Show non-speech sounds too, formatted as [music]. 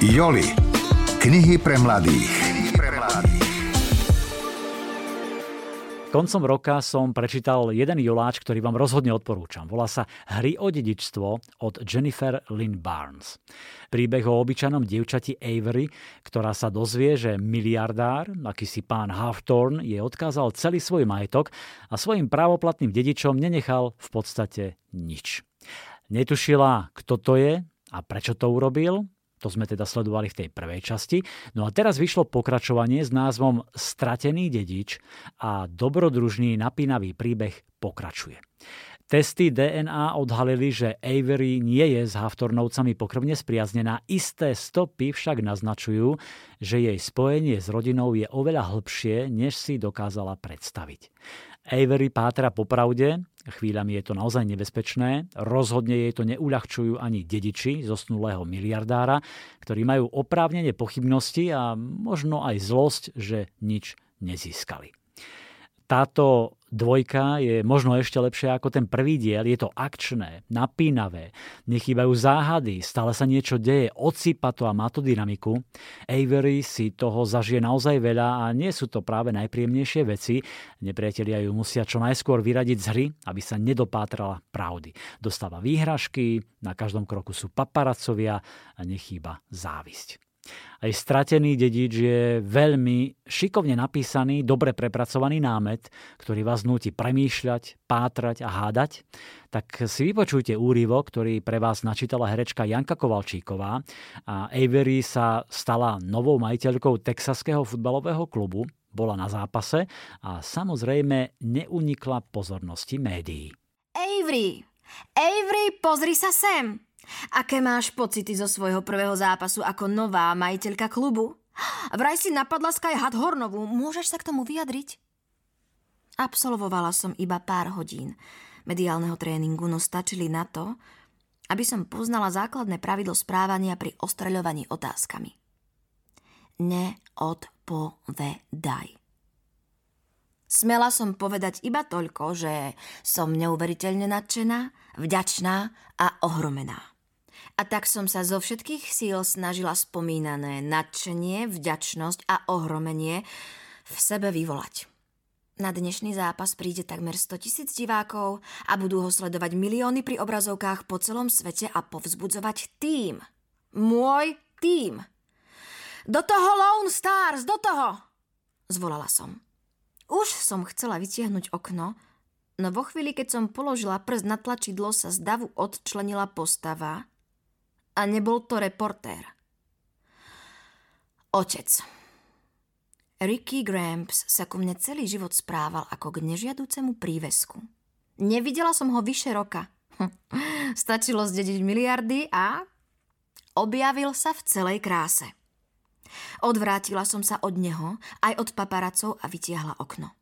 Joli. Knihy pre mladých. Koncom roka som prečítal jeden joláč, ktorý vám rozhodne odporúčam. Volá sa Hry o dedičstvo od Jennifer Lynn Barnes. Príbeh o obyčajnom dievčati Avery, ktorá sa dozvie, že miliardár, akýsi pán Hawthorne, je odkázal celý svoj majetok a svojim právoplatným dedičom nenechal v podstate nič. Netušila, kto to je a prečo to urobil, to sme teda sledovali v tej prvej časti. No a teraz vyšlo pokračovanie s názvom Stratený dedič a dobrodružný napínavý príbeh pokračuje. Testy DNA odhalili, že Avery nie je s Haftornovcami pokrvne spriaznená. Isté stopy však naznačujú, že jej spojenie s rodinou je oveľa hlbšie, než si dokázala predstaviť. Avery pátra po pravde Chvíľami je to naozaj nebezpečné. Rozhodne jej to neuľahčujú ani dediči zosnulého miliardára, ktorí majú oprávnene pochybnosti a možno aj zlosť, že nič nezískali. Táto dvojka je možno ešte lepšia ako ten prvý diel. Je to akčné, napínavé, nechýbajú záhady, stále sa niečo deje, odsýpa to a má to dynamiku. Avery si toho zažije naozaj veľa a nie sú to práve najpríjemnejšie veci. Nepriatelia ju musia čo najskôr vyradiť z hry, aby sa nedopátrala pravdy. Dostáva výhražky, na každom kroku sú paparacovia a nechýba závisť. Aj Stratený dedič je veľmi šikovne napísaný, dobre prepracovaný námet, ktorý vás nutí premýšľať, pátrať a hádať. Tak si vypočujte úryvok, ktorý pre vás načítala herečka Janka Kovalčíková. A Avery sa stala novou majiteľkou texaského futbalového klubu, bola na zápase a samozrejme neunikla pozornosti médií. Avery! Avery, pozri sa sem! Aké máš pocity zo svojho prvého zápasu ako nová majiteľka klubu? Vraj si napadla Sky Hornovú. Môžeš sa k tomu vyjadriť? Absolvovala som iba pár hodín mediálneho tréningu, no stačili na to, aby som poznala základné pravidlo správania pri ostreľovaní otázkami. Neodpovedaj. Smela som povedať iba toľko, že som neuveriteľne nadšená, vďačná a ohromená. A tak som sa zo všetkých síl snažila spomínané nadšenie, vďačnosť a ohromenie v sebe vyvolať. Na dnešný zápas príde takmer 100 tisíc divákov a budú ho sledovať milióny pri obrazovkách po celom svete a povzbudzovať tým. Môj tým. Do toho Lone Stars, do toho! Zvolala som. Už som chcela vytiahnuť okno, no vo chvíli, keď som položila prst na tlačidlo, sa z davu odčlenila postava, a nebol to reportér. Otec. Ricky Gramps sa ku mne celý život správal ako k nežiaducemu prívesku. Nevidela som ho vyše roka. [laughs] Stačilo zdediť miliardy a objavil sa v celej kráse. Odvrátila som sa od neho, aj od paparacov a vytiahla okno.